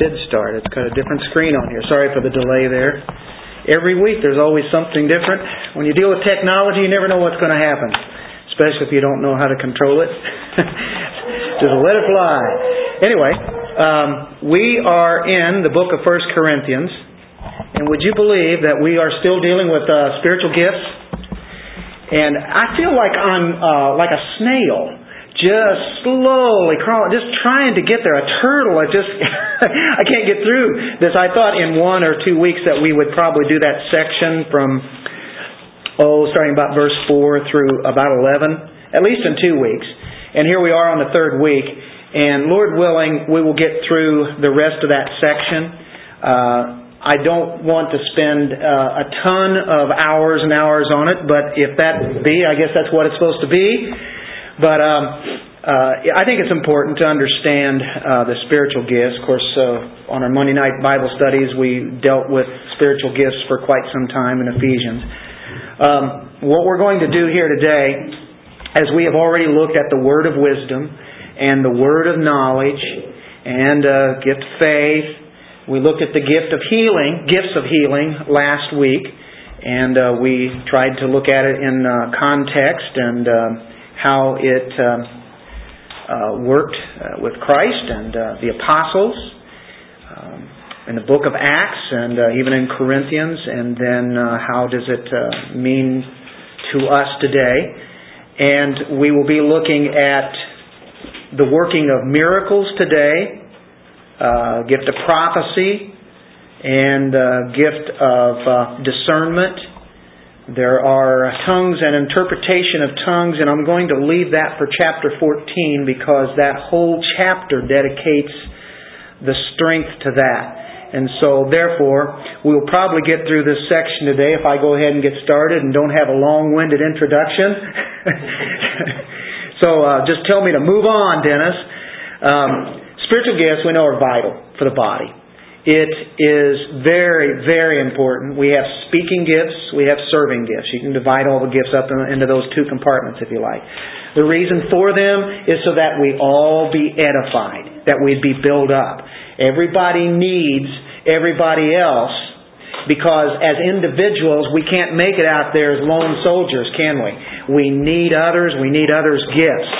did start. It's got a different screen on here. Sorry for the delay there. Every week there's always something different. When you deal with technology, you never know what's going to happen, especially if you don't know how to control it. Just let it fly. Anyway, um, we are in the book of First Corinthians, and would you believe that we are still dealing with uh, spiritual gifts? And I feel like I'm uh, like a snail just slowly crawling, just trying to get there. A turtle, I just, I can't get through this. I thought in one or two weeks that we would probably do that section from, oh, starting about verse 4 through about 11, at least in two weeks. And here we are on the third week. And Lord willing, we will get through the rest of that section. Uh, I don't want to spend uh, a ton of hours and hours on it, but if that be, I guess that's what it's supposed to be. But um, uh, I think it's important to understand uh, the spiritual gifts. Of course, uh, on our Monday night Bible studies, we dealt with spiritual gifts for quite some time in Ephesians. Um, what we're going to do here today, as we have already looked at the word of wisdom and the word of knowledge and uh, gift of faith, we looked at the gift of healing, gifts of healing last week, and uh, we tried to look at it in uh, context and how it um, uh, worked uh, with Christ and uh, the apostles um, in the book of Acts and uh, even in Corinthians, and then uh, how does it uh, mean to us today. And we will be looking at the working of miracles today, gift of prophecy, and gift of discernment there are tongues and interpretation of tongues, and I'm going to leave that for chapter 14 because that whole chapter dedicates the strength to that. And so, therefore, we'll probably get through this section today if I go ahead and get started and don't have a long winded introduction. so, uh, just tell me to move on, Dennis. Um, spiritual gifts we know are vital for the body. It is very, very important. We have speaking gifts, we have serving gifts. You can divide all the gifts up into those two compartments if you like. The reason for them is so that we all be edified, that we'd be built up. Everybody needs everybody else because as individuals, we can't make it out there as lone soldiers, can we? We need others, we need others' gifts.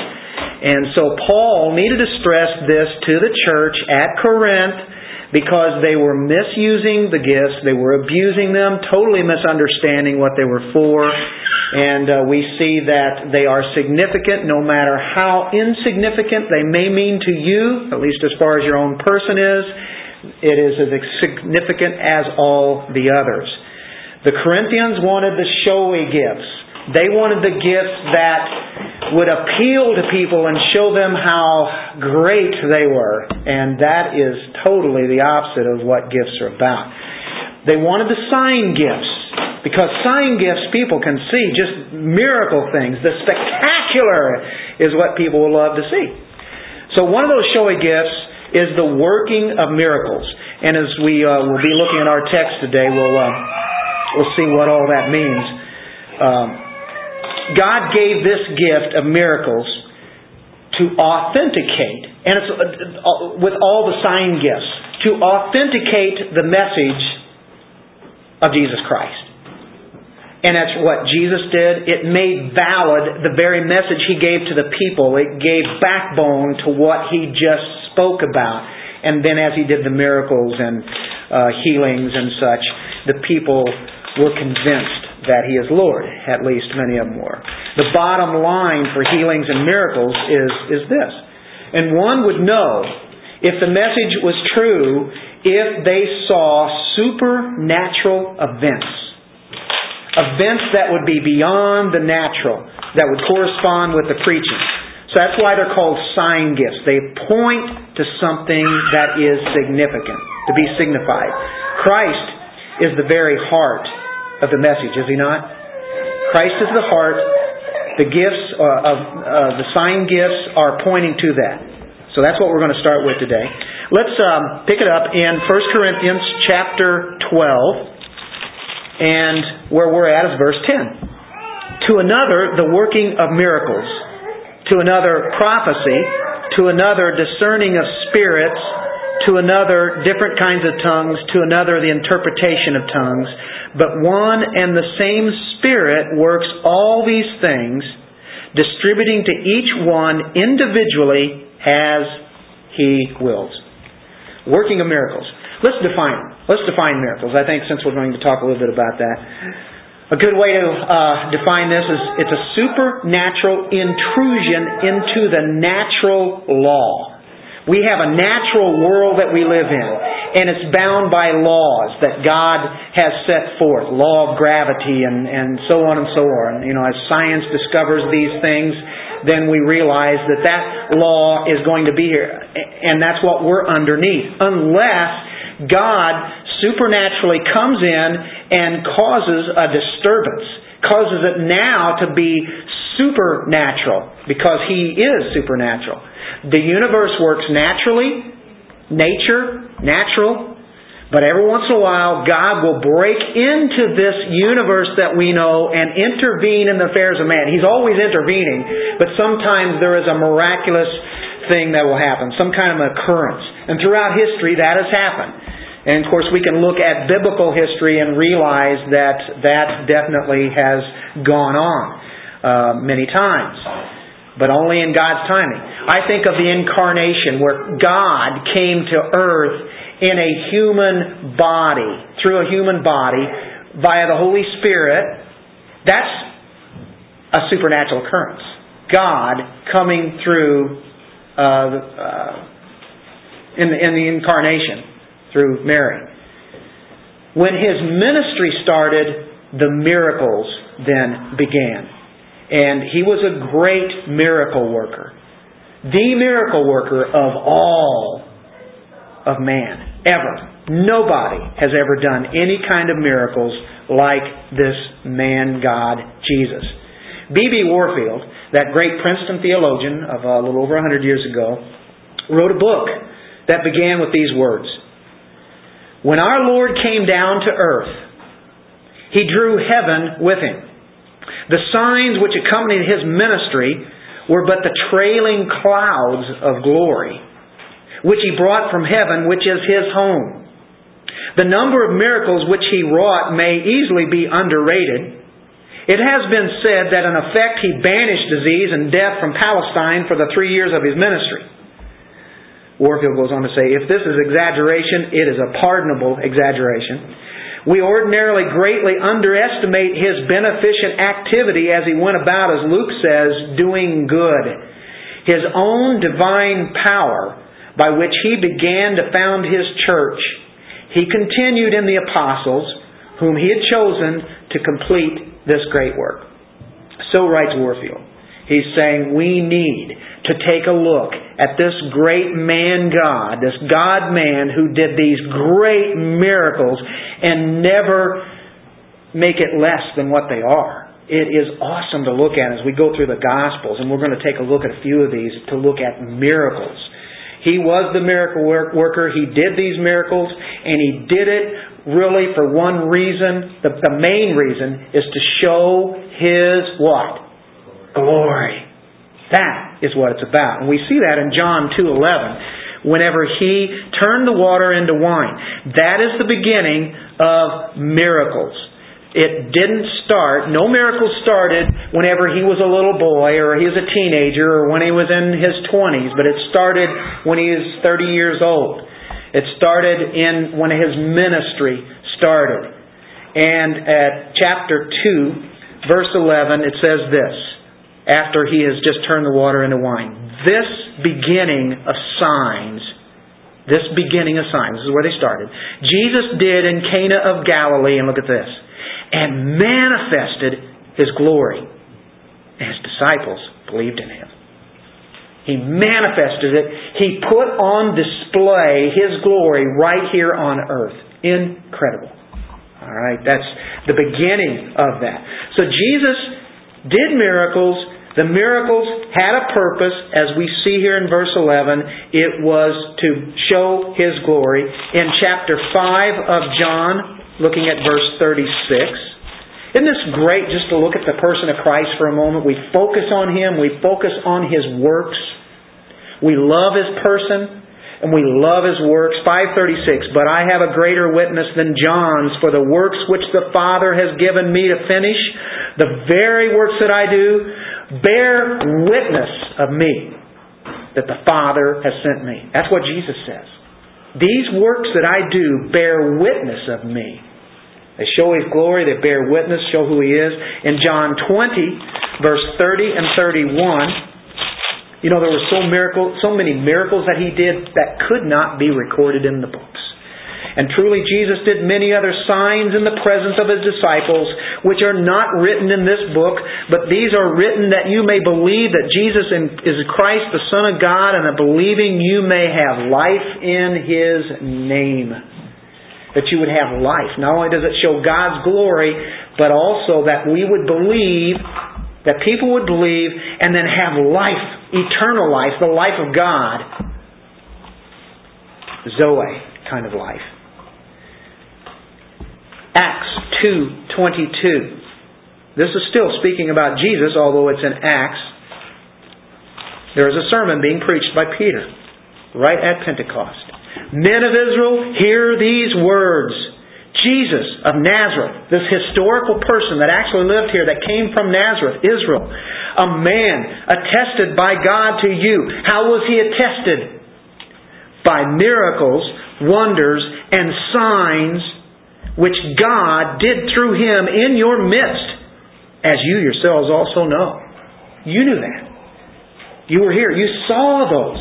And so Paul needed to stress this to the church at Corinth because they were misusing the gifts, they were abusing them, totally misunderstanding what they were for. And uh, we see that they are significant no matter how insignificant they may mean to you, at least as far as your own person is. It is as significant as all the others. The Corinthians wanted the showy gifts. They wanted the gifts that would appeal to people and show them how great they were. And that is totally the opposite of what gifts are about. They wanted the sign gifts because sign gifts people can see, just miracle things. The spectacular is what people will love to see. So one of those showy gifts is the working of miracles. And as we uh, will be looking at our text today, we'll uh, we'll see what all that means. Um, God gave this gift of miracles to authenticate, and it's uh, with all the sign gifts, to authenticate the message of Jesus Christ. And that's what Jesus did. It made valid the very message he gave to the people. It gave backbone to what he just spoke about. And then as he did the miracles and uh, healings and such, the people were convinced that He is Lord. At least many of them were. The bottom line for healings and miracles is, is this. And one would know if the message was true if they saw supernatural events. Events that would be beyond the natural, that would correspond with the preaching. So that's why they're called sign gifts. They point to something that is significant, to be signified. Christ is the very heart of the message, is he not? Christ is the heart. The gifts uh, of uh, the sign gifts are pointing to that. So that's what we're going to start with today. Let's um, pick it up in 1 Corinthians chapter 12, and where we're at is verse 10. To another, the working of miracles. To another, prophecy. To another, discerning of spirits. To another different kinds of tongues, to another the interpretation of tongues. But one and the same Spirit works all these things, distributing to each one individually as He wills. Working of miracles. Let's define Let's define miracles. I think since we're going to talk a little bit about that. A good way to uh, define this is it's a supernatural intrusion into the natural law. We have a natural world that we live in, and it's bound by laws that God has set forth, law of gravity and, and so on and so on. You know, as science discovers these things, then we realize that that law is going to be here, and that's what we're underneath. Unless God supernaturally comes in and causes a disturbance, causes it now to be supernatural, because He is supernatural. The universe works naturally, nature, natural, but every once in a while, God will break into this universe that we know and intervene in the affairs of man. He's always intervening, but sometimes there is a miraculous thing that will happen, some kind of occurrence. And throughout history, that has happened. And of course, we can look at biblical history and realize that that definitely has gone on uh, many times but only in God's timing. I think of the incarnation where God came to earth in a human body, through a human body, via the Holy Spirit. That's a supernatural occurrence. God coming through uh, uh, in, the, in the incarnation through Mary. When his ministry started, the miracles then began. And he was a great miracle worker. The miracle worker of all of man, ever. Nobody has ever done any kind of miracles like this man God, Jesus. B.B. Warfield, that great Princeton theologian of a little over 100 years ago, wrote a book that began with these words. When our Lord came down to earth, He drew heaven with Him. The signs which accompanied his ministry were but the trailing clouds of glory, which he brought from heaven, which is his home. The number of miracles which he wrought may easily be underrated. It has been said that in effect he banished disease and death from Palestine for the three years of his ministry. Warfield goes on to say, if this is exaggeration, it is a pardonable exaggeration. We ordinarily greatly underestimate his beneficent activity as he went about, as Luke says, doing good. His own divine power by which he began to found his church, he continued in the apostles, whom he had chosen to complete this great work. So writes Warfield. He's saying we need to take a look at this great man God, this God man who did these great miracles and never make it less than what they are. It is awesome to look at as we go through the Gospels, and we're going to take a look at a few of these to look at miracles. He was the miracle worker. He did these miracles, and he did it really for one reason. The, the main reason is to show his what? glory. That is what it's about. And we see that in John 2:11 whenever he turned the water into wine. That is the beginning of miracles. It didn't start, no miracles started whenever he was a little boy or he was a teenager or when he was in his 20s, but it started when he was 30 years old. It started in when his ministry started. And at chapter 2, verse 11, it says this after he has just turned the water into wine. This beginning of signs, this beginning of signs, this is where they started. Jesus did in Cana of Galilee, and look at this, and manifested his glory. And his disciples believed in him. He manifested it. He put on display His glory right here on earth. Incredible. All right, that's the beginning of that. So Jesus did miracles. The miracles had a purpose, as we see here in verse 11. It was to show His glory. In chapter 5 of John, looking at verse 36, isn't this great just to look at the person of Christ for a moment? We focus on Him, we focus on His works, we love His person. And we love his works. 536, but I have a greater witness than John's for the works which the Father has given me to finish, the very works that I do, bear witness of me that the Father has sent me. That's what Jesus says. These works that I do bear witness of me. They show His glory, they bear witness, show who He is. In John 20, verse 30 and 31, you know, there were so miracle, so many miracles that He did that could not be recorded in the books. And truly Jesus did many other signs in the presence of His disciples, which are not written in this book, but these are written that you may believe that Jesus is Christ, the Son of God, and that believing you may have life in His name that you would have life. Not only does it show God's glory, but also that we would believe, that people would believe, and then have life, eternal life, the life of God. Zoe kind of life. Acts 2:22. This is still speaking about Jesus, although it's in Acts. There is a sermon being preached by Peter right at Pentecost. Men of Israel, hear words. Jesus of Nazareth, this historical person that actually lived here, that came from Nazareth, Israel, a man attested by God to you. How was he attested? By miracles, wonders, and signs which God did through him in your midst, as you yourselves also know. You knew that. You were here. You saw those.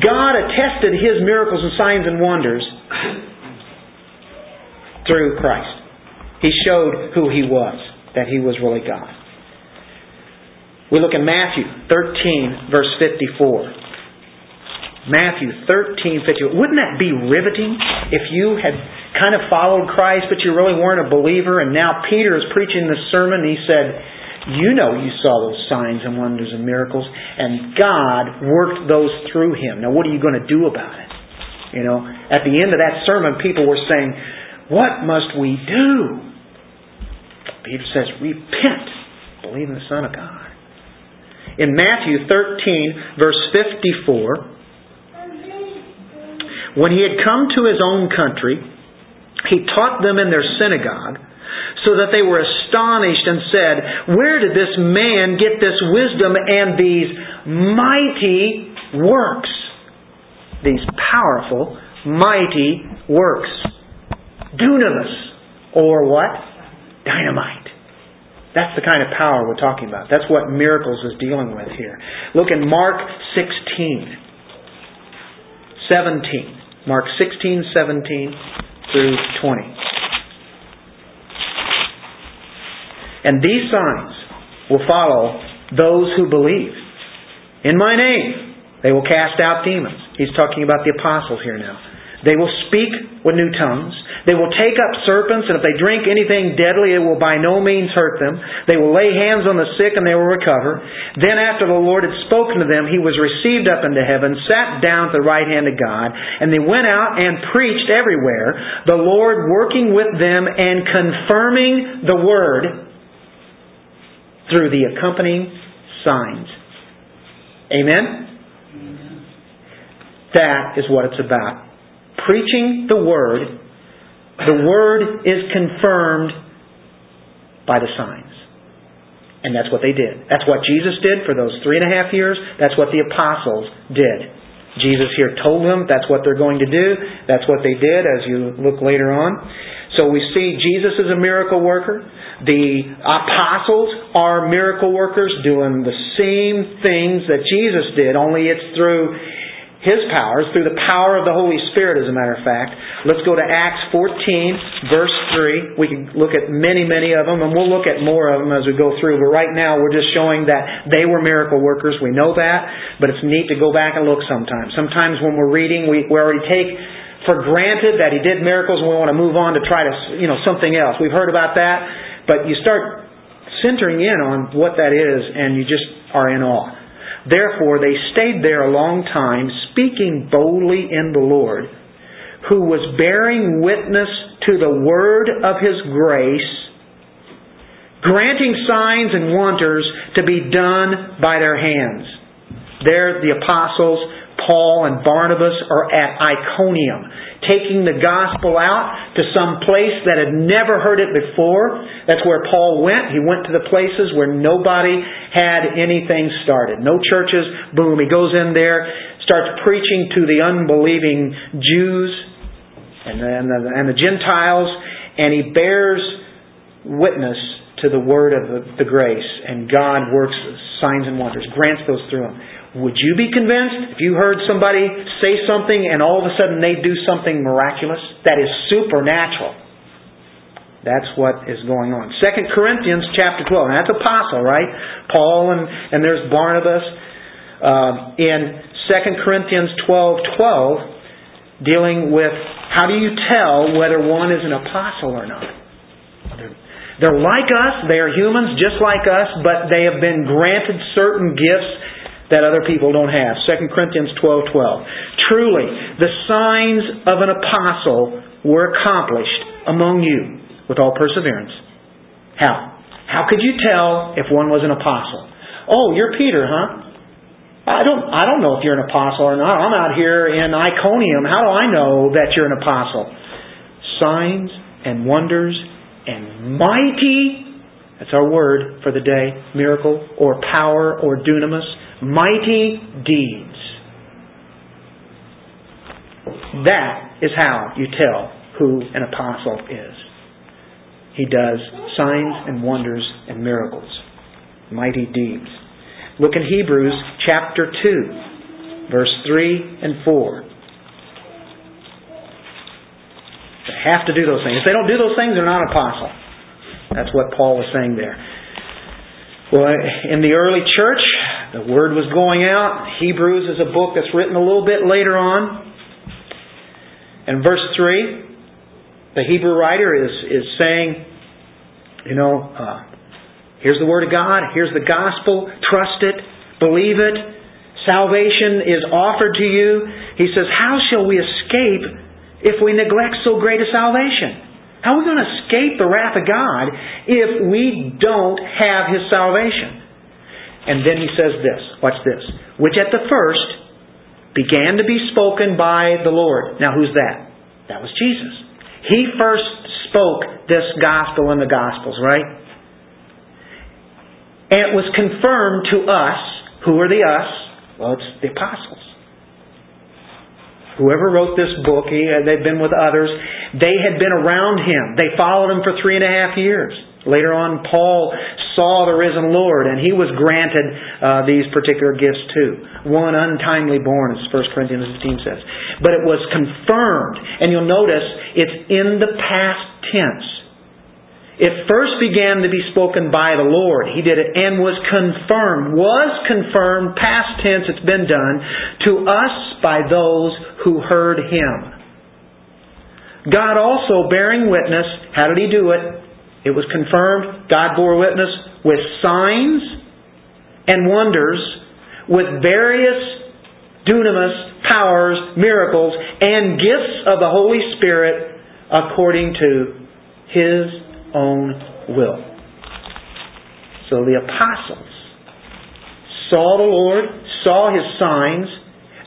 God attested His miracles and signs and wonders through Christ. He showed who He was, that He was really God. We look in Matthew 13, verse 54. Matthew 13, 54. Wouldn't that be riveting if you had kind of followed Christ, but you really weren't a believer, and now Peter is preaching this sermon, and he said, you know you saw those signs and wonders and miracles, and God worked those through him. Now, what are you going to do about it? You know, at the end of that sermon, people were saying, What must we do? Peter says, Repent. Believe in the Son of God. In Matthew 13, verse 54, when he had come to his own country, he taught them in their synagogue so that they were astonished and said, Where did this man get this wisdom and these mighty works? These powerful, mighty works. Dunamis, or what? Dynamite. That's the kind of power we're talking about. That's what miracles is dealing with here. Look in Mark 16, 17. Mark 16, 17 through 20. And these signs will follow those who believe. In my name, they will cast out demons. He's talking about the apostles here now. They will speak with new tongues. They will take up serpents, and if they drink anything deadly, it will by no means hurt them. They will lay hands on the sick, and they will recover. Then, after the Lord had spoken to them, he was received up into heaven, sat down at the right hand of God, and they went out and preached everywhere, the Lord working with them and confirming the word through the accompanying signs. Amen? Amen? That is what it's about. Preaching the Word, the Word is confirmed by the signs. And that's what they did. That's what Jesus did for those three and a half years. That's what the apostles did. Jesus here told them that's what they're going to do. That's what they did as you look later on. So we see Jesus is a miracle worker. The apostles are miracle workers doing the same things that Jesus did, only it's through His power, it's through the power of the Holy Spirit, as a matter of fact. Let's go to Acts 14, verse 3. We can look at many, many of them, and we'll look at more of them as we go through. But right now, we're just showing that they were miracle workers. We know that, but it's neat to go back and look sometimes. Sometimes when we're reading, we, we already take for granted that he did miracles and we want to move on to try to, you know, something else. We've heard about that. But you start centering in on what that is, and you just are in awe. Therefore, they stayed there a long time, speaking boldly in the Lord, who was bearing witness to the word of his grace, granting signs and wonders to be done by their hands. There, the apostles, Paul and Barnabas are at Iconium, taking the gospel out to some place that had never heard it before. That's where Paul went. He went to the places where nobody had anything started. No churches. Boom. He goes in there, starts preaching to the unbelieving Jews and the, and the, and the Gentiles, and he bears witness to the word of the, the grace, and God works signs and wonders, grants those through him. Would you be convinced if you heard somebody say something and all of a sudden they do something miraculous? That is supernatural. That's what is going on. Second Corinthians chapter 12. And that's apostle, right? Paul and, and there's Barnabas. Uh, in Second Corinthians 12 12, dealing with how do you tell whether one is an apostle or not? They're like us, they are humans just like us, but they have been granted certain gifts that other people don't have. 2 Corinthians 12:12. 12. Truly, the signs of an apostle were accomplished among you with all perseverance. How? How could you tell if one was an apostle? Oh, you're Peter, huh? I don't I don't know if you're an apostle or not. I'm out here in Iconium. How do I know that you're an apostle? Signs and wonders and mighty, that's our word for the day, miracle or power or dunamis, mighty deeds. That is how you tell who an apostle is. He does signs and wonders and miracles, mighty deeds. Look in Hebrews chapter 2, verse 3 and 4. They have to do those things. If they don't do those things, they're not an apostle. That's what Paul was saying there. Well, in the early church, the word was going out. Hebrews is a book that's written a little bit later on. And verse 3, the Hebrew writer is, is saying, you know, uh, here's the Word of God, here's the gospel, trust it, believe it, salvation is offered to you. He says, How shall we escape if we neglect so great a salvation? How are we going to escape the wrath of God if we don't have His salvation? And then he says this, watch this, which at the first began to be spoken by the Lord. Now who's that? That was Jesus. He first spoke this gospel in the Gospels, right? And it was confirmed to us. Who are the us? Well, it's the apostles. Whoever wrote this book, he, they've been with others. They had been around him. They followed him for three and a half years. Later on, Paul saw the risen Lord, and he was granted uh, these particular gifts too. One untimely born, as 1 Corinthians 15 says. But it was confirmed, and you'll notice it's in the past tense. It first began to be spoken by the Lord. He did it and was confirmed, was confirmed, past tense, it's been done, to us by those who heard Him. God also bearing witness, how did He do it? It was confirmed, God bore witness with signs and wonders, with various dunamis, powers, miracles, and gifts of the Holy Spirit according to His own will. So the apostles saw the Lord, saw His signs.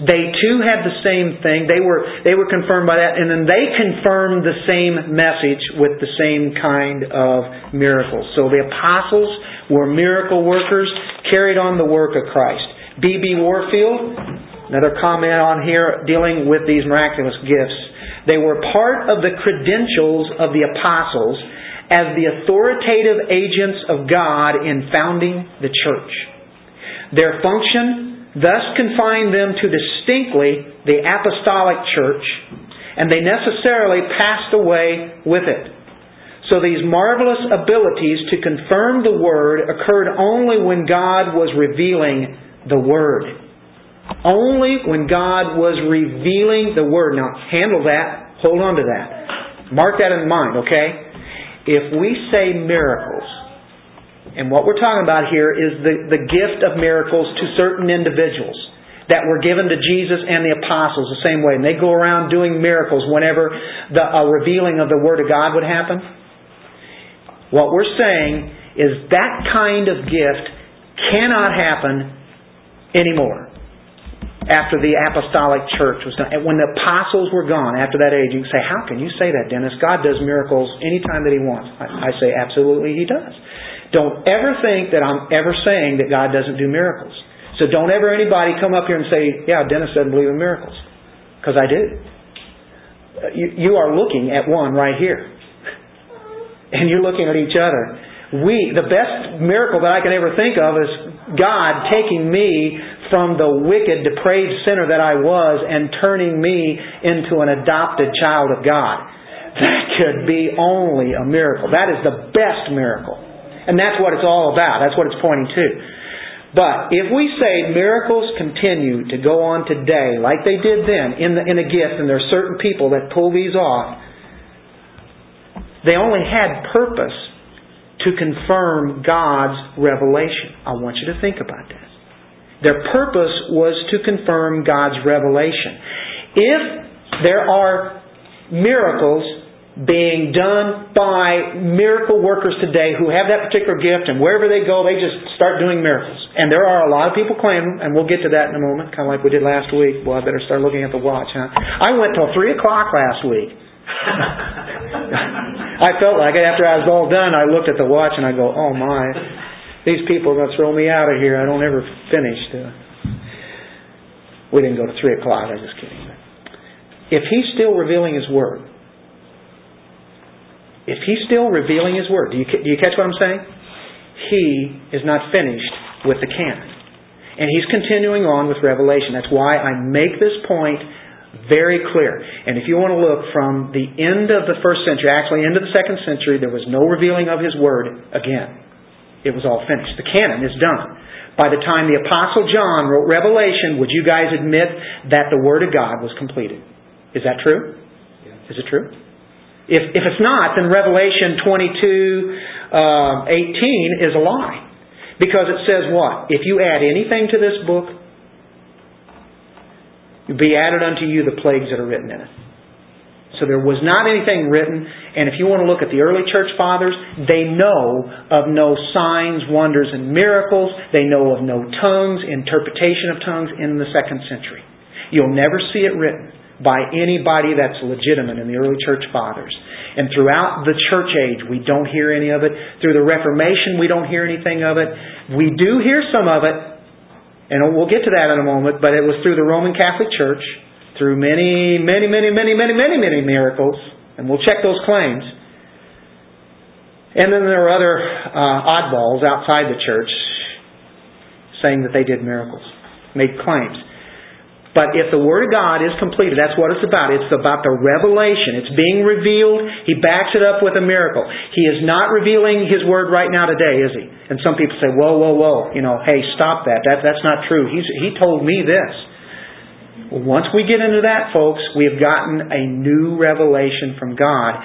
They too had the same thing. They were, they were confirmed by that. And then they confirmed the same message with the same kind of miracles. So the apostles were miracle workers, carried on the work of Christ. B.B. Warfield, another comment on here dealing with these miraculous gifts. They were part of the credentials of the apostles as the authoritative agents of God in founding the church. Their function thus confined them to distinctly the apostolic church, and they necessarily passed away with it. So these marvelous abilities to confirm the Word occurred only when God was revealing the Word. Only when God was revealing the Word. Now, handle that. Hold on to that. Mark that in mind, okay? If we say miracles, and what we're talking about here is the, the gift of miracles to certain individuals that were given to Jesus and the apostles the same way. And they go around doing miracles whenever the a revealing of the Word of God would happen. What we're saying is that kind of gift cannot happen anymore. After the apostolic church was done. When the apostles were gone after that age, you can say, How can you say that, Dennis? God does miracles anytime that He wants. I, I say, Absolutely, He does. Don't ever think that I'm ever saying that God doesn't do miracles. So don't ever anybody come up here and say, Yeah, Dennis doesn't believe in miracles. Because I do. You, you are looking at one right here. And you're looking at each other we the best miracle that I can ever think of is God taking me from the wicked, depraved sinner that I was and turning me into an adopted child of God. That could be only a miracle. That is the best miracle. And that's what it's all about. That's what it's pointing to. But if we say miracles continue to go on today, like they did then in, the, in a gift, and there are certain people that pull these off, they only had purpose to confirm God's revelation. I want you to think about that. Their purpose was to confirm God's revelation. If there are miracles being done by miracle workers today who have that particular gift, and wherever they go, they just start doing miracles. And there are a lot of people claiming, and we'll get to that in a moment, kind of like we did last week. Well, I better start looking at the watch, huh? I went till 3 o'clock last week. I felt like it after I was all done. I looked at the watch and I go, "Oh my, these people are going to throw me out of here. I don't ever finish. We didn't go to 3 o'clock. I'm just kidding. If He's still revealing His Word, if He's still revealing His Word, do you, do you catch what I'm saying? He is not finished with the canon. And He's continuing on with Revelation. That's why I make this point very clear. And if you want to look from the end of the first century, actually end of the second century, there was no revealing of His Word again. It was all finished. The canon is done. By the time the Apostle John wrote Revelation, would you guys admit that the Word of God was completed? Is that true? Is it true? If, if it's not, then Revelation 22, uh, 18 is a lie. Because it says what? If you add anything to this book, be added unto you the plagues that are written in it. So there was not anything written, and if you want to look at the early church fathers, they know of no signs, wonders, and miracles. They know of no tongues, interpretation of tongues in the second century. You'll never see it written by anybody that's legitimate in the early church fathers. And throughout the church age, we don't hear any of it. Through the Reformation, we don't hear anything of it. We do hear some of it, and we'll get to that in a moment, but it was through the Roman Catholic Church through many, many, many, many, many, many, many miracles, and we'll check those claims. And then there are other uh, oddballs outside the church saying that they did miracles, made claims. But if the Word of God is completed, that's what it's about. It's about the revelation. It's being revealed. He backs it up with a miracle. He is not revealing His Word right now today, is He? And some people say, whoa, whoa, whoa, you know, hey, stop that. that that's not true. He's, he told me this. Once we get into that, folks, we have gotten a new revelation from God,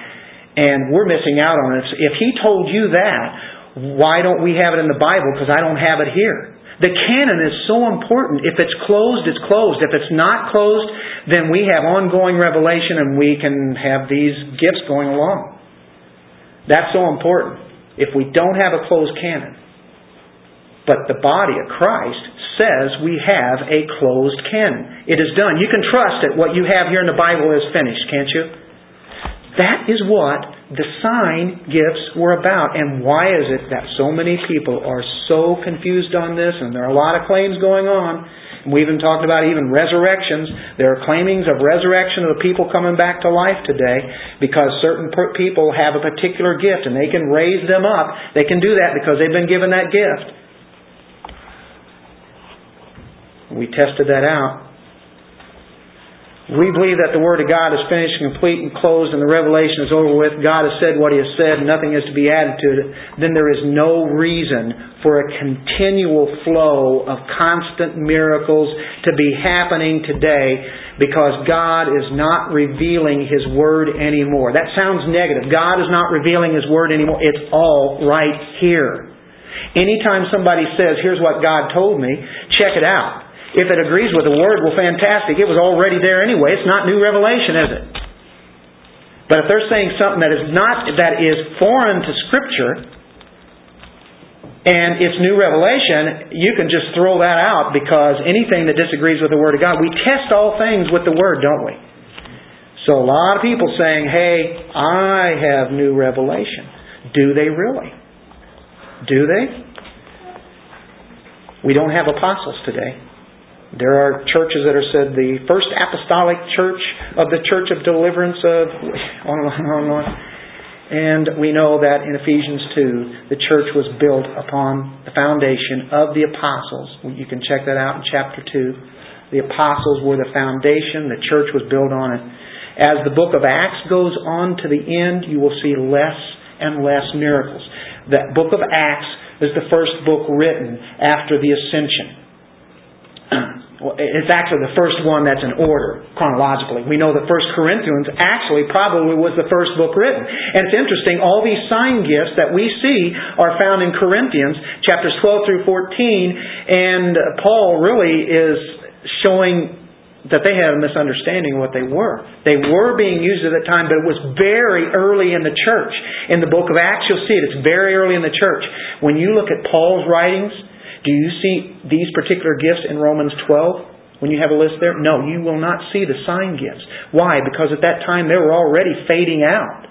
and we're missing out on it. If He told you that, why don't we have it in the Bible? Because I don't have it here. The canon is so important. If it's closed, it's closed. If it's not closed, then we have ongoing revelation and we can have these gifts going along. That's so important. If we don't have a closed canon, but the body of Christ says we have a closed canon. It is done. You can trust that what you have here in the Bible is finished, can't you? That is what the sign gifts were about. And why is it that so many people are so confused on this? And there are a lot of claims going on. And we even talked about even resurrections. There are claimings of resurrection of the people coming back to life today because certain people have a particular gift and they can raise them up. They can do that because they've been given that gift. We tested that out. We believe that the Word of God is finished, complete, and closed, and the revelation is over with. God has said what He has said, nothing is to be added to it. Then there is no reason for a continual flow of constant miracles to be happening today because God is not revealing His Word anymore. That sounds negative. God is not revealing His Word anymore. It's all right here. Anytime somebody says, here's what God told me, check it out. If it agrees with the Word, well, fantastic. It was already there anyway. It's not new revelation, is it? But if they're saying something that is not that is foreign to Scripture, and it's new revelation, you can just throw that out because anything that disagrees with the Word of God, we test all things with the Word, don't we? So a lot of people saying, hey, I have new revelation. Do they really? Do they? We don't have apostles today. There are churches that are said the first apostolic church of the church of deliverance of on and on and on. And we know that in Ephesians 2, the church was built upon the foundation of the apostles. You can check that out in chapter 2. The apostles were the foundation, the church was built on it. As the book of Acts goes on to the end, you will see less and less miracles. The book of Acts is the first book written after the ascension. It's actually the first one that's in order chronologically. We know that First Corinthians actually probably was the first book written. And it's interesting, all these sign gifts that we see are found in Corinthians chapters 12 through 14, and Paul really is showing that they had a misunderstanding of what they were. They were being used at that time, but it was very early in the church. In the book of Acts, you'll see it. It's very early in the church. When you look at Paul's writings, do you see these particular gifts in Romans 12 when you have a list there? No, you will not see the sign gifts. Why? Because at that time they were already fading out.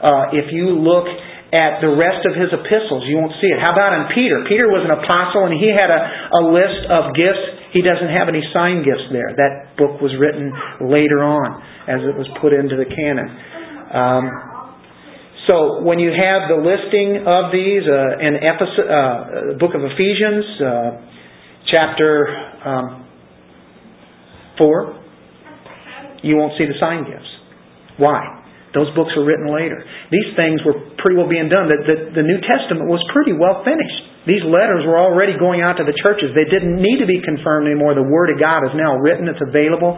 Uh, if you look at the rest of his epistles, you won't see it. How about in Peter? Peter was an apostle and he had a, a list of gifts. He doesn't have any sign gifts there. That book was written later on as it was put into the canon. Um, so when you have the listing of these uh, in Ephes- uh, book of Ephesians, uh, chapter um, four, you won't see the sign gifts. Why? Those books were written later. These things were pretty well being done. The, the, the New Testament was pretty well finished. These letters were already going out to the churches. They didn't need to be confirmed anymore. The Word of God is now written. It's available.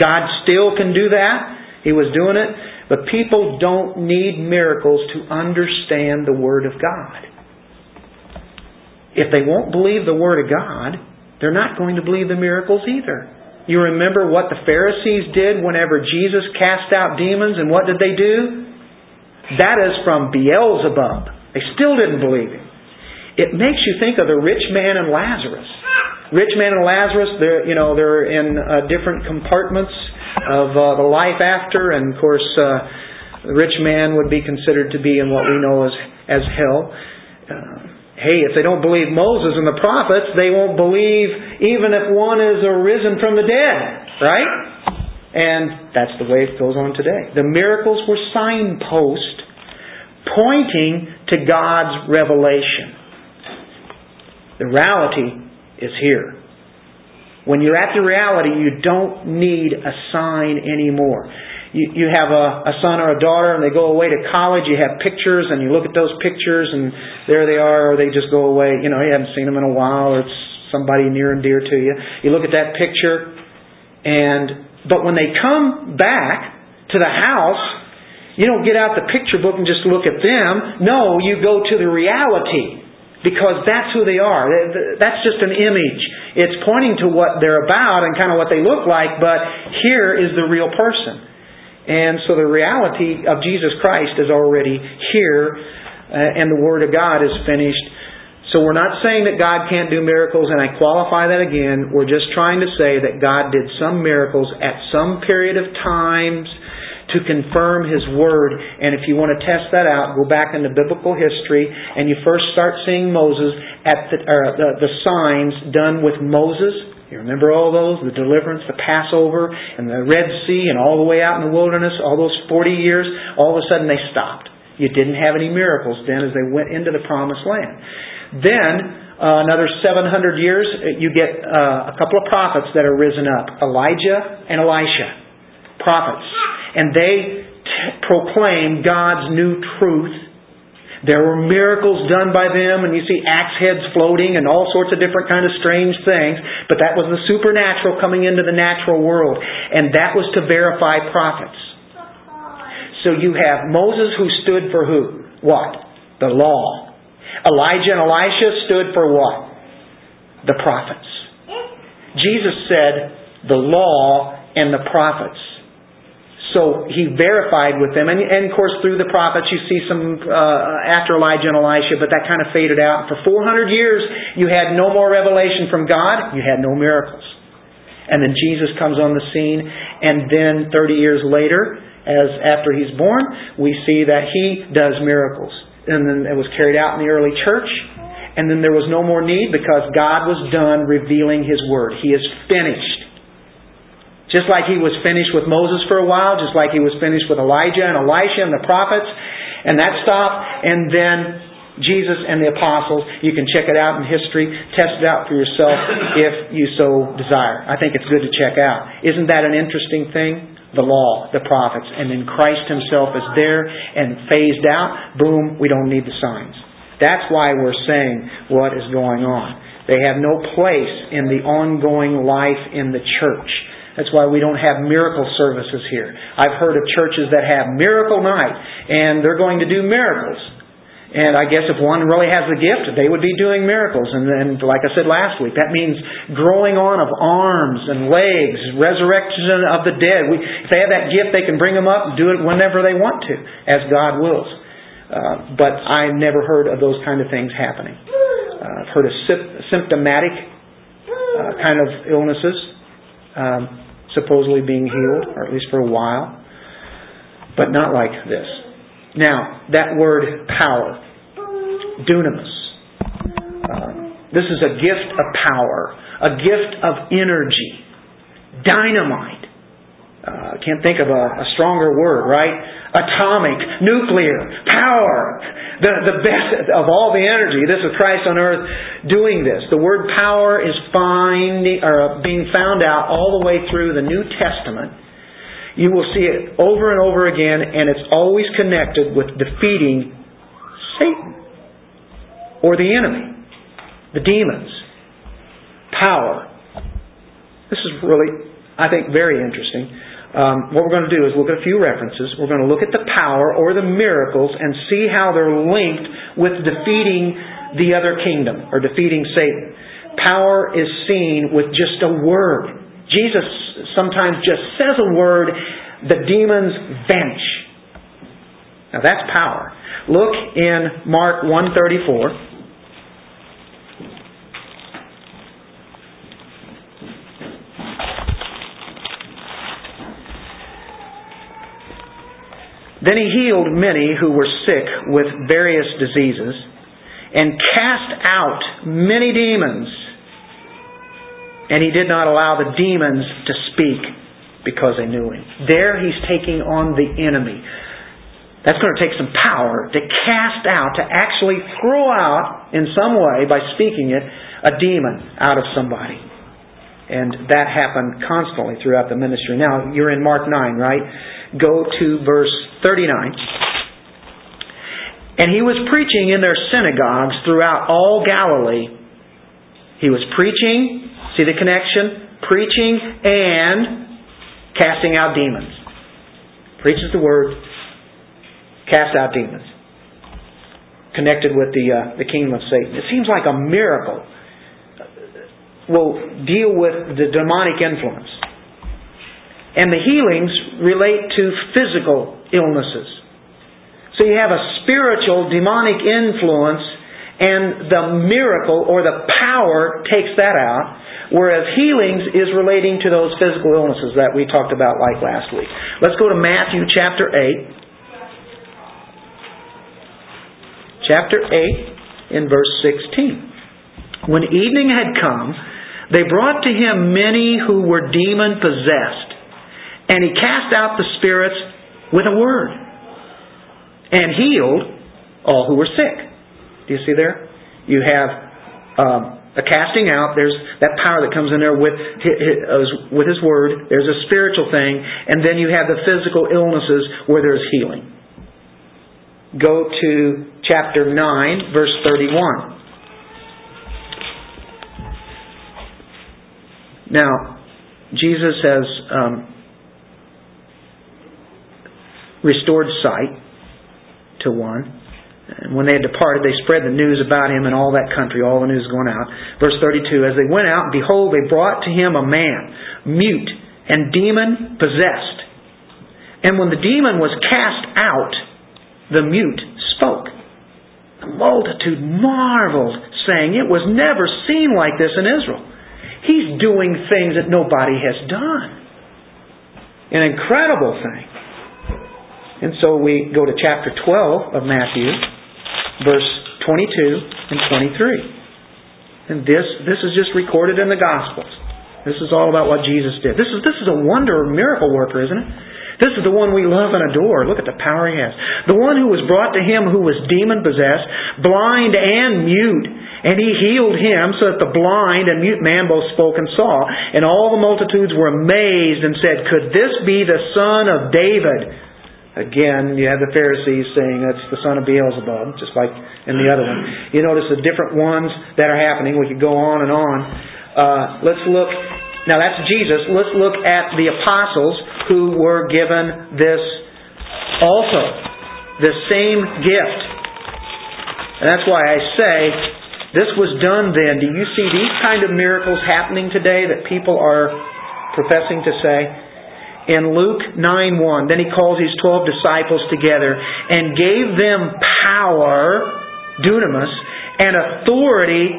God still can do that. He was doing it. But people don't need miracles to understand the Word of God. If they won't believe the Word of God, they're not going to believe the miracles either. You remember what the Pharisees did whenever Jesus cast out demons, and what did they do? That is from Beelzebub. They still didn't believe him. It makes you think of the rich man and Lazarus. Rich man and Lazarus, they're, you know, they're in uh, different compartments of uh, the life after, and of course, uh, the rich man would be considered to be in what we know as as hell. Uh, hey, if they don't believe Moses and the prophets, they won't believe even if one is arisen from the dead, right? And that's the way it goes on today. The miracles were signposts pointing to God's revelation. The reality is here. When you're at the reality, you don't need a sign anymore. You, you have a, a son or a daughter and they go away to college, you have pictures and you look at those pictures and there they are, or they just go away. You know, you haven't seen them in a while, or it's somebody near and dear to you. You look at that picture and, but when they come back to the house, you don't get out the picture book and just look at them. No, you go to the reality because that's who they are. That's just an image. It's pointing to what they're about and kind of what they look like, but here is the real person. And so the reality of Jesus Christ is already here, uh, and the Word of God is finished. So we're not saying that God can't do miracles, and I qualify that again. We're just trying to say that God did some miracles at some period of times to confirm His Word. And if you want to test that out, go back into biblical history and you first start seeing Moses at the, the, the signs done with Moses. You remember all those? The deliverance, the Passover, and the Red Sea, and all the way out in the wilderness, all those 40 years, all of a sudden they stopped. You didn't have any miracles then as they went into the promised land. Then, uh, another 700 years, uh, you get uh, a couple of prophets that are risen up Elijah and Elisha. Prophets and they t- proclaim God's new truth. There were miracles done by them, and you see axe heads floating and all sorts of different kind of strange things. But that was the supernatural coming into the natural world, and that was to verify prophets. So you have Moses who stood for who? What? The law. Elijah and Elisha stood for what? The prophets. Jesus said, the law and the prophets. So he verified with them. And, and of course, through the prophets, you see some uh, after Elijah and Elisha, but that kind of faded out. For 400 years, you had no more revelation from God, you had no miracles. And then Jesus comes on the scene, and then 30 years later, as after he's born, we see that he does miracles. And then it was carried out in the early church. And then there was no more need because God was done revealing his word. He is finished. Just like he was finished with Moses for a while, just like he was finished with Elijah and Elisha and the prophets, and that stopped, and then Jesus and the apostles. You can check it out in history, test it out for yourself if you so desire. I think it's good to check out. Isn't that an interesting thing? the law, the prophets, and then Christ Himself is there and phased out. Boom, we don't need the signs. That's why we're saying what is going on. They have no place in the ongoing life in the church. That's why we don't have miracle services here. I've heard of churches that have miracle night, and they're going to do miracles. And I guess if one really has the gift, they would be doing miracles. And then, like I said last week, that means growing on of arms and legs, resurrection of the dead. We, if they have that gift, they can bring them up and do it whenever they want to, as God wills. Uh, but I never heard of those kind of things happening. Uh, I've heard of symptomatic uh, kind of illnesses um, supposedly being healed, or at least for a while, but not like this. Now, that word power dunamis. Uh, this is a gift of power, a gift of energy, dynamite. Uh, can't think of a, a stronger word, right? Atomic, nuclear, power, the, the best of all the energy. This is Christ on earth doing this. The word power is finding, or being found out all the way through the New Testament. You will see it over and over again, and it's always connected with defeating Satan or the enemy, the demons, power. This is really, I think, very interesting. Um, what we're going to do is look at a few references. We're going to look at the power or the miracles and see how they're linked with defeating the other kingdom or defeating Satan. Power is seen with just a word. Jesus sometimes just says a word, the demons vanish. Now that's power. Look in Mark 134. Then he healed many who were sick with various diseases and cast out many demons. And he did not allow the demons to speak because they knew him. There he's taking on the enemy. That's going to take some power to cast out, to actually throw out in some way by speaking it, a demon out of somebody. And that happened constantly throughout the ministry. Now, you're in Mark 9, right? Go to verse 39. And he was preaching in their synagogues throughout all Galilee. He was preaching, see the connection? Preaching and casting out demons. Preaches the word, casts out demons. Connected with the, uh, the kingdom of Satan. It seems like a miracle will deal with the demonic influence. And the healings relate to physical illnesses. So you have a spiritual demonic influence, and the miracle or the power takes that out, whereas healings is relating to those physical illnesses that we talked about like last week. Let's go to Matthew chapter 8. Chapter 8 in verse 16. When evening had come, they brought to him many who were demon possessed, and he cast out the spirits with a word and healed all who were sick. Do you see there? You have um, a casting out. There's that power that comes in there with his, with his word. There's a spiritual thing, and then you have the physical illnesses where there's healing. Go to chapter 9, verse 31. Now, Jesus has um, restored sight to one. And when they had departed, they spread the news about him in all that country, all the news going out. Verse 32 As they went out, behold, they brought to him a man, mute and demon possessed. And when the demon was cast out, the mute spoke. The multitude marveled, saying, It was never seen like this in Israel. He's doing things that nobody has done. An incredible thing. And so we go to chapter 12 of Matthew, verse 22 and 23. And this, this is just recorded in the Gospels. This is all about what Jesus did. This is, this is a wonder miracle worker, isn't it? This is the one we love and adore. Look at the power he has. The one who was brought to him who was demon possessed, blind and mute, and he healed him so that the blind and mute man both spoke and saw. And all the multitudes were amazed and said, Could this be the son of David? Again, you have the Pharisees saying that's the son of Beelzebub, just like in the other one. You notice the different ones that are happening. We could go on and on. Uh, let's look. Now that's Jesus. Let's look at the apostles who were given this also, the same gift. And that's why I say this was done then. Do you see these kind of miracles happening today that people are professing to say? In Luke 9:1, then he calls his 12 disciples together and gave them power, dunamis, and authority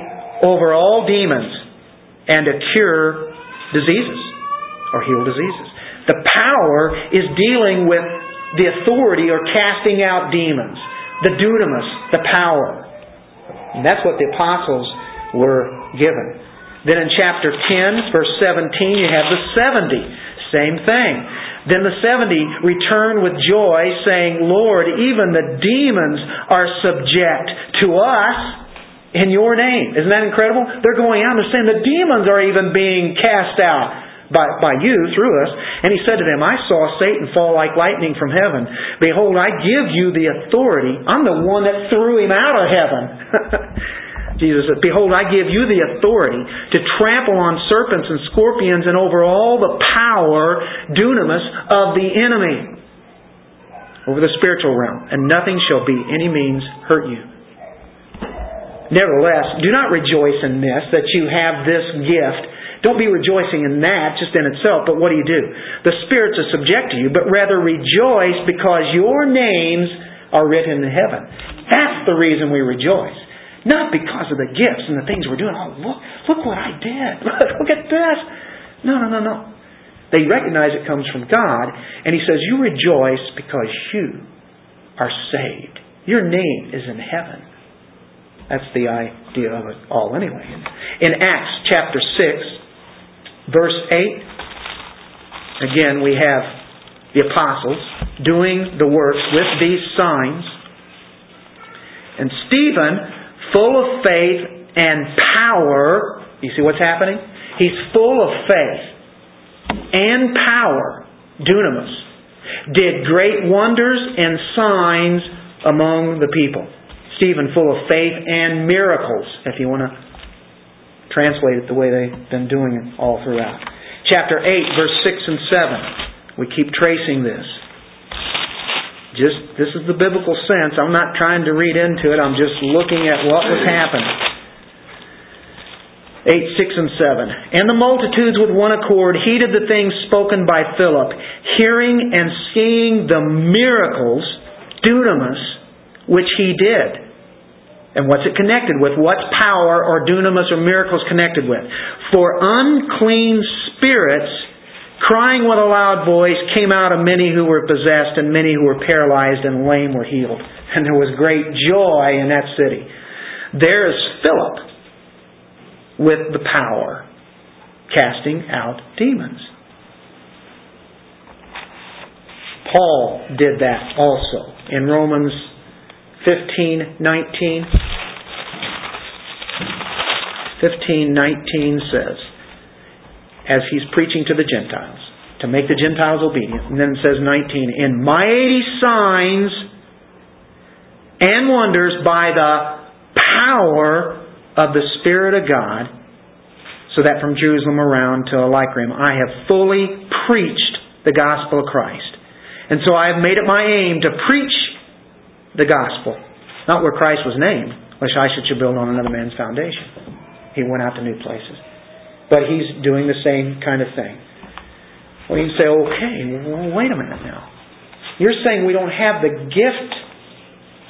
over all demons and to cure diseases or heal diseases. The power is dealing with the authority or casting out demons. The dunamis, the power. And that's what the apostles were given. Then in chapter 10, verse 17, you have the 70. Same thing. Then the 70 return with joy, saying, Lord, even the demons are subject to us in your name. Isn't that incredible? They're going out and they're saying the demons are even being cast out by, by you through us. And he said to them, I saw Satan fall like lightning from heaven. Behold, I give you the authority. I'm the one that threw him out of heaven. Jesus said, Behold, I give you the authority to trample on serpents and scorpions and over all the power, dunamis, of the enemy. Over the spiritual realm. And nothing shall be any means hurt you. Nevertheless, do not rejoice in this, that you have this gift don't be rejoicing in that just in itself, but what do you do? The spirits are subject to you, but rather rejoice because your names are written in heaven. That's the reason we rejoice. Not because of the gifts and the things we're doing. Oh, look, look what I did. Look, at this. No, no, no, no. They recognize it comes from God, and He says, You rejoice because you are saved. Your name is in heaven. That's the idea of it all, anyway. In Acts chapter 6, Verse 8, again, we have the apostles doing the works with these signs. And Stephen, full of faith and power, you see what's happening? He's full of faith and power, dunamis, did great wonders and signs among the people. Stephen, full of faith and miracles, if you want to translate it the way they've been doing it all throughout. Chapter 8, verse 6 and 7. We keep tracing this. Just this is the biblical sense. I'm not trying to read into it. I'm just looking at what was happening. 8, 6, and 7. And the multitudes with one accord heeded the things spoken by Philip, hearing and seeing the miracles, dunamis, which he did. And what's it connected with? What's power or dunamis or miracles connected with? For unclean spirits, crying with a loud voice, came out of many who were possessed, and many who were paralyzed and lame were healed. And there was great joy in that city. There is Philip with the power, casting out demons. Paul did that also in Romans 15, 19. 15, 19 says, as he's preaching to the Gentiles, to make the Gentiles obedient. And then it says 19, in mighty signs and wonders by the power of the Spirit of God, so that from Jerusalem around to Illyricum I have fully preached the gospel of Christ. And so I have made it my aim to preach the gospel. Not where Christ was named, lest I should build on another man's foundation. He went out to new places. But he's doing the same kind of thing. Well, you say, okay, well, wait a minute now. You're saying we don't have the gift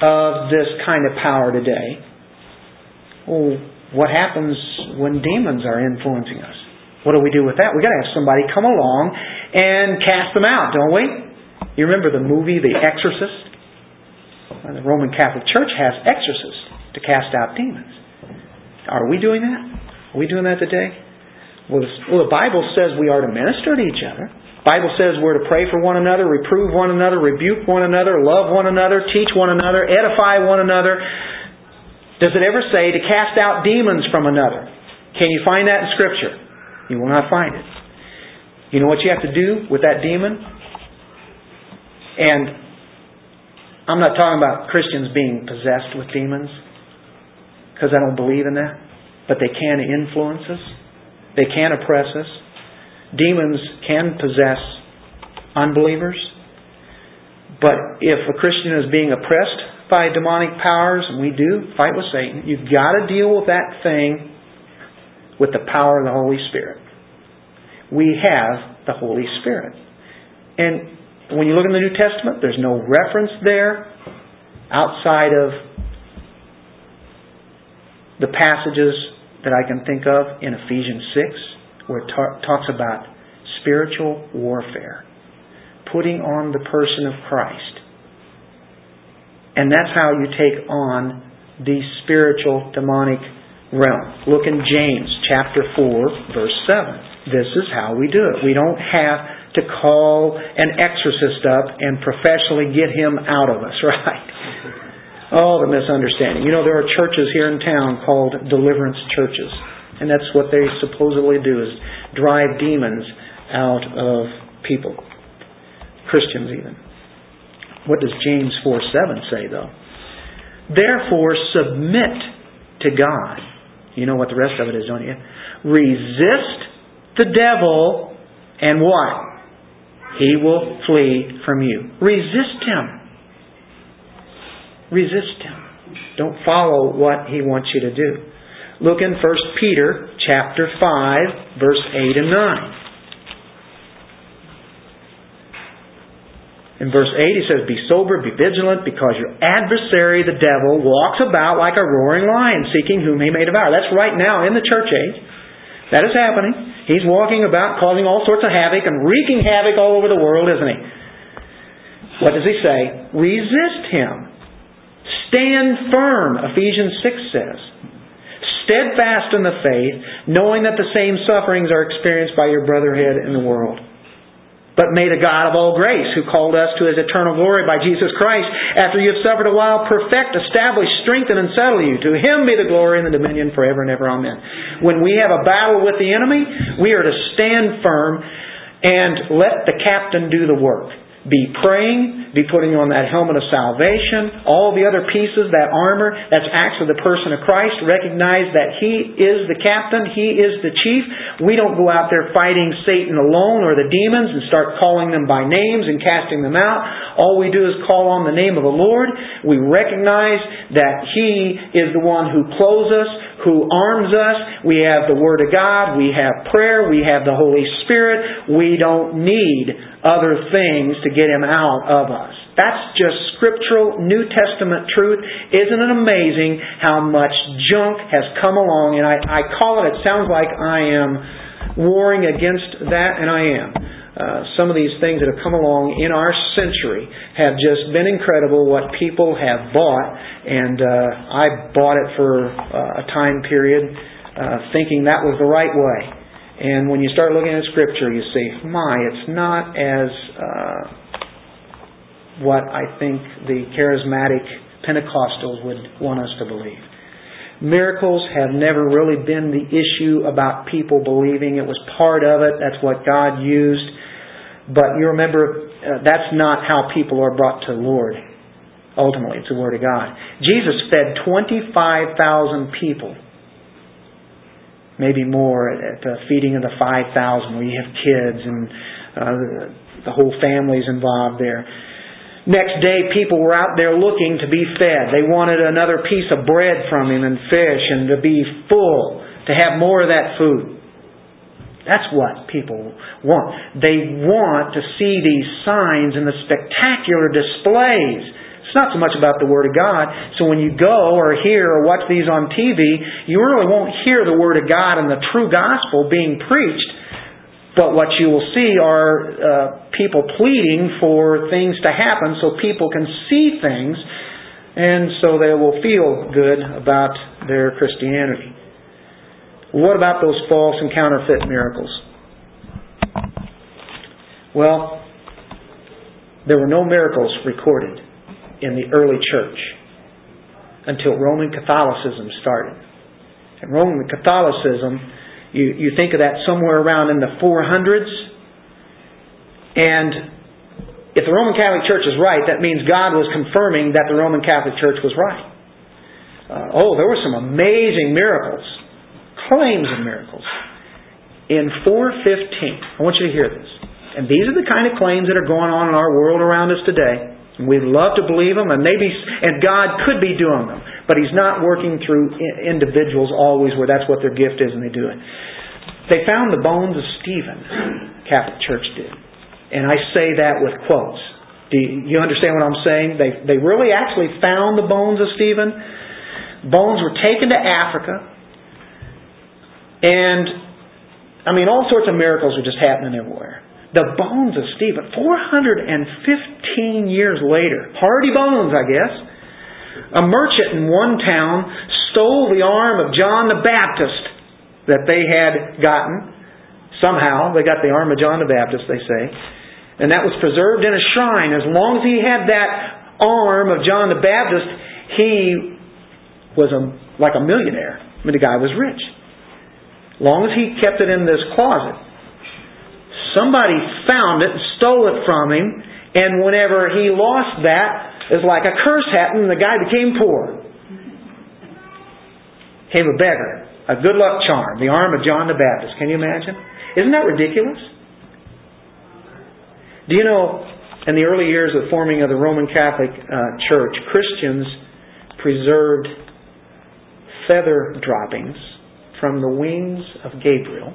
of this kind of power today. Well, what happens when demons are influencing us? What do we do with that? We've got to have somebody come along and cast them out, don't we? You remember the movie The Exorcist? The Roman Catholic Church has exorcists to cast out demons. Are we doing that? Are we doing that today? Well, the Bible says we are to minister to each other. The Bible says we're to pray for one another, reprove one another, rebuke one another, love one another, teach one another, edify one another. Does it ever say to cast out demons from another? Can you find that in Scripture? You will not find it. You know what you have to do with that demon? And I'm not talking about Christians being possessed with demons, because I don't believe in that. But they can influence us, they can oppress us. Demons can possess unbelievers. But if a Christian is being oppressed by demonic powers, and we do fight with Satan, you've got to deal with that thing with the power of the Holy Spirit. We have the Holy Spirit. And when you look in the New Testament, there's no reference there outside of the passages that I can think of in Ephesians 6, where it ta- talks about spiritual warfare, putting on the person of Christ and that's how you take on the spiritual demonic realm. Look in James chapter 4, verse 7. This is how we do it. We don't have to call an exorcist up and professionally get him out of us, right? Oh, the misunderstanding. You know, there are churches here in town called deliverance churches. And that's what they supposedly do is drive demons out of people. Christians even. What does James 4 7 say, though? Therefore, submit to God. You know what the rest of it is, don't you? Resist the devil, and what? He will flee from you. Resist him. Resist him. Don't follow what he wants you to do. Look in 1 Peter chapter 5, verse 8 and 9. In verse 8 he says, Be sober, be vigilant, because your adversary, the devil, walks about like a roaring lion, seeking whom he may devour. That's right now in the church age. That is happening. He's walking about causing all sorts of havoc and wreaking havoc all over the world, isn't he? What does he say? Resist him. Stand firm, Ephesians 6 says. Steadfast in the faith, knowing that the same sufferings are experienced by your brotherhood in the world. But may the God of all grace, who called us to his eternal glory by Jesus Christ, after you have suffered a while, perfect, establish, strengthen, and settle you. To him be the glory and the dominion forever and ever. Amen. When we have a battle with the enemy, we are to stand firm and let the captain do the work. Be praying, be putting on that helmet of salvation, all the other pieces, that armor, that's actually the person of Christ. Recognize that He is the captain, He is the chief. We don't go out there fighting Satan alone or the demons and start calling them by names and casting them out. All we do is call on the name of the Lord. We recognize that He is the one who clothes us, who arms us. We have the Word of God. We have prayer. We have the Holy Spirit. We don't need other things to get him out of us. That's just scriptural New Testament truth. Isn't it amazing how much junk has come along? And I, I call it, it sounds like I am warring against that, and I am. Uh, some of these things that have come along in our century have just been incredible what people have bought, and uh, I bought it for uh, a time period uh, thinking that was the right way. And when you start looking at Scripture, you see, my, it's not as uh, what I think the charismatic Pentecostals would want us to believe. Miracles have never really been the issue about people believing. It was part of it. That's what God used. But you remember, uh, that's not how people are brought to the Lord. Ultimately, it's the Word of God. Jesus fed 25,000 people maybe more at the feeding of the 5,000 where you have kids and uh, the whole family's involved there. Next day, people were out there looking to be fed. They wanted another piece of bread from him and fish and to be full, to have more of that food. That's what people want. They want to see these signs and the spectacular displays. It's not so much about the Word of God. So when you go or hear or watch these on TV, you really won't hear the Word of God and the true gospel being preached. But what you will see are uh, people pleading for things to happen so people can see things and so they will feel good about their Christianity. What about those false and counterfeit miracles? Well, there were no miracles recorded in the early church until Roman Catholicism started. And Roman Catholicism, you, you think of that somewhere around in the 400s. And if the Roman Catholic Church is right, that means God was confirming that the Roman Catholic Church was right. Uh, oh, there were some amazing miracles claims of miracles. In 415, I want you to hear this. And these are the kind of claims that are going on in our world around us today. We'd love to believe them, and maybe, and God could be doing them, but He's not working through individuals always where that's what their gift is and they do it. They found the bones of Stephen, Catholic Church did, and I say that with quotes. Do you understand what I'm saying? They they really actually found the bones of Stephen. Bones were taken to Africa. And, I mean, all sorts of miracles were just happening everywhere. The bones of Stephen, 415 years later, hardy bones, I guess. A merchant in one town stole the arm of John the Baptist that they had gotten. Somehow, they got the arm of John the Baptist, they say. And that was preserved in a shrine. As long as he had that arm of John the Baptist, he was a, like a millionaire. I mean, the guy was rich long as he kept it in this closet. Somebody found it and stole it from him, and whenever he lost that, it was like a curse happened, and the guy became poor. Became a beggar. A good luck charm. The arm of John the Baptist. Can you imagine? Isn't that ridiculous? Do you know, in the early years of the forming of the Roman Catholic uh, Church, Christians preserved feather droppings from the wings of Gabriel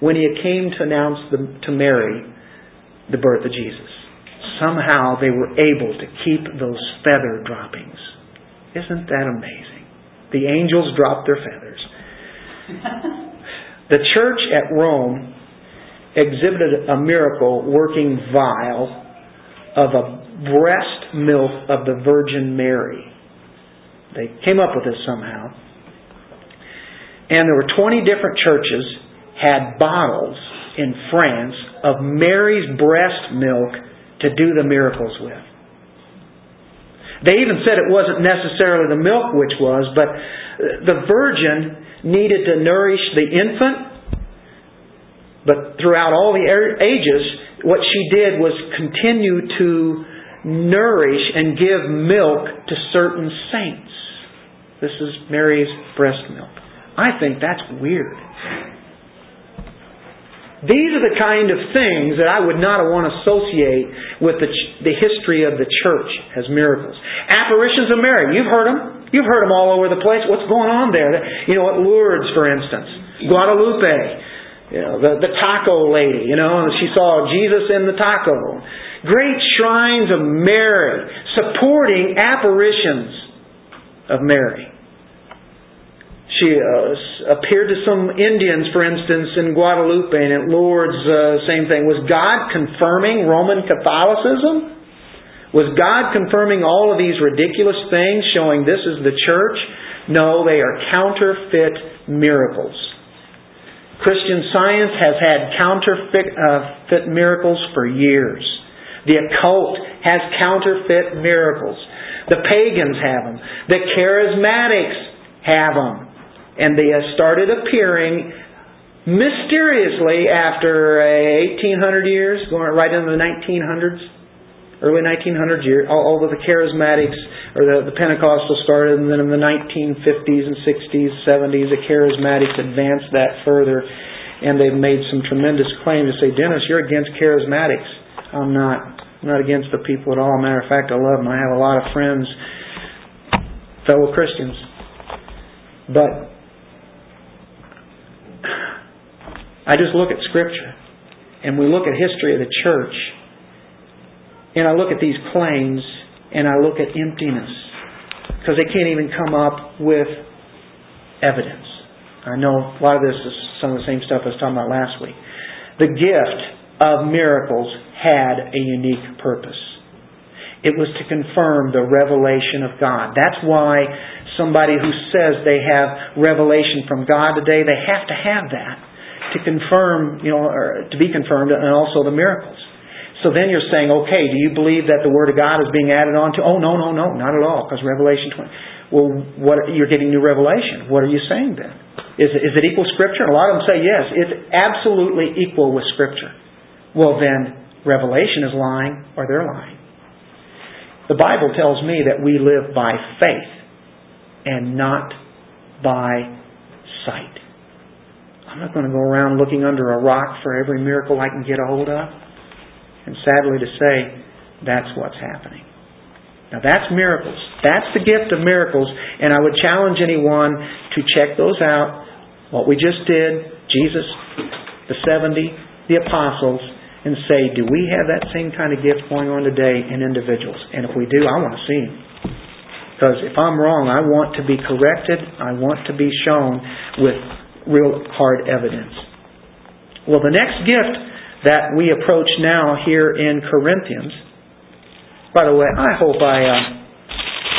when he came to announce the, to Mary the birth of Jesus. Somehow they were able to keep those feather droppings. Isn't that amazing? The angels dropped their feathers. the church at Rome exhibited a miracle working vial of a breast milk of the Virgin Mary. They came up with this somehow. And there were 20 different churches had bottles in France of Mary's breast milk to do the miracles with. They even said it wasn't necessarily the milk which was, but uh, the virgin needed to nourish the infant. But throughout all the ages, what she did was continue to nourish and give milk to certain saints. This is Mary's breast milk. I think that's weird. These are the kind of things that I would not want to associate with the, the history of the church as miracles. Apparitions of Mary, you've heard them. You've heard them all over the place. What's going on there? You know, at Lourdes, for instance, Guadalupe, you know, the, the taco lady, you know, she saw Jesus in the taco. Great shrines of Mary supporting apparitions of Mary. Uh, appeared to some Indians, for instance, in Guadalupe and at Lourdes, uh, same thing. Was God confirming Roman Catholicism? Was God confirming all of these ridiculous things, showing this is the church? No, they are counterfeit miracles. Christian science has had counterfeit uh, miracles for years. The occult has counterfeit miracles. The pagans have them. The charismatics have them and they started appearing mysteriously after uh, 1800 years, going right into the 1900s, early 1900s years, although the charismatics or the, the started, and then in the 1950s and 60s, 70s, the charismatics advanced that further, and they've made some tremendous claims to say, Dennis, you're against charismatics. I'm not. I'm not against the people at all. Matter of fact, I love them. I have a lot of friends, fellow Christians. But I just look at Scripture and we look at history of the church and I look at these claims and I look at emptiness because they can't even come up with evidence. I know a lot of this is some of the same stuff I was talking about last week. The gift of miracles had a unique purpose. It was to confirm the revelation of God. That's why somebody who says they have revelation from God today, they have to have that to confirm, you know, to be confirmed, and also the miracles. So then you're saying, okay, do you believe that the Word of God is being added on to? Oh, no, no, no, not at all, because Revelation 20. Well, what, you're getting new revelation. What are you saying then? Is is it equal Scripture? And a lot of them say yes, it's absolutely equal with Scripture. Well, then, Revelation is lying or they're lying. The Bible tells me that we live by faith and not by sight. I'm not going to go around looking under a rock for every miracle I can get a hold of. And sadly to say, that's what's happening. Now that's miracles. That's the gift of miracles, and I would challenge anyone to check those out. What we just did, Jesus, the 70, the apostles, and say, do we have that same kind of gift going on today in individuals? And if we do, I want to see them. Because if I'm wrong, I want to be corrected. I want to be shown with real hard evidence. Well, the next gift that we approach now here in Corinthians. By the way, I hope I, uh,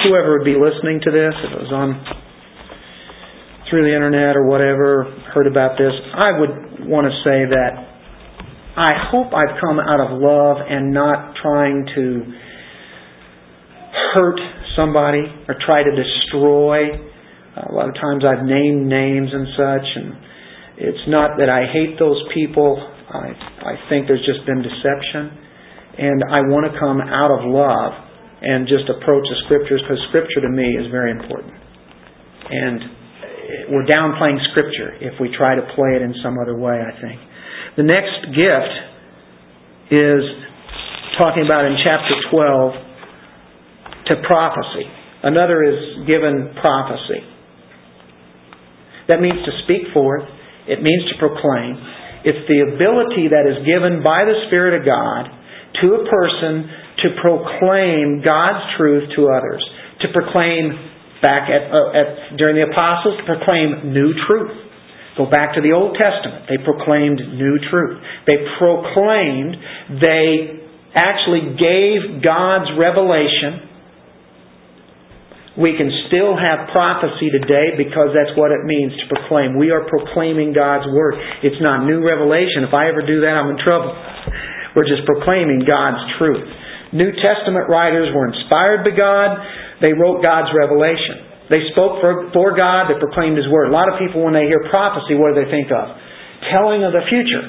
whoever would be listening to this, if it was on through the internet or whatever, heard about this, I would want to say that I hope I've come out of love and not trying to hurt somebody or try to destroy. A lot of times I've named names and such, and it's not that I hate those people. I, I think there's just been deception. And I want to come out of love and just approach the Scriptures because Scripture to me is very important. And we're downplaying Scripture if we try to play it in some other way, I think. The next gift is talking about in chapter 12 to prophecy. Another is given prophecy. That means to speak forth, it means to proclaim, it's the ability that is given by the Spirit of God to a person to proclaim God's truth to others, to proclaim back at, uh, at during the apostles to proclaim new truth. Go back to the Old Testament. They proclaimed new truth. They proclaimed, they actually gave God's revelation we can still have prophecy today because that's what it means to proclaim. We are proclaiming God's Word. It's not new revelation. If I ever do that, I'm in trouble. We're just proclaiming God's truth. New Testament writers were inspired by God. They wrote God's revelation. They spoke for, for God. They proclaimed His Word. A lot of people, when they hear prophecy, what do they think of? Telling of the future.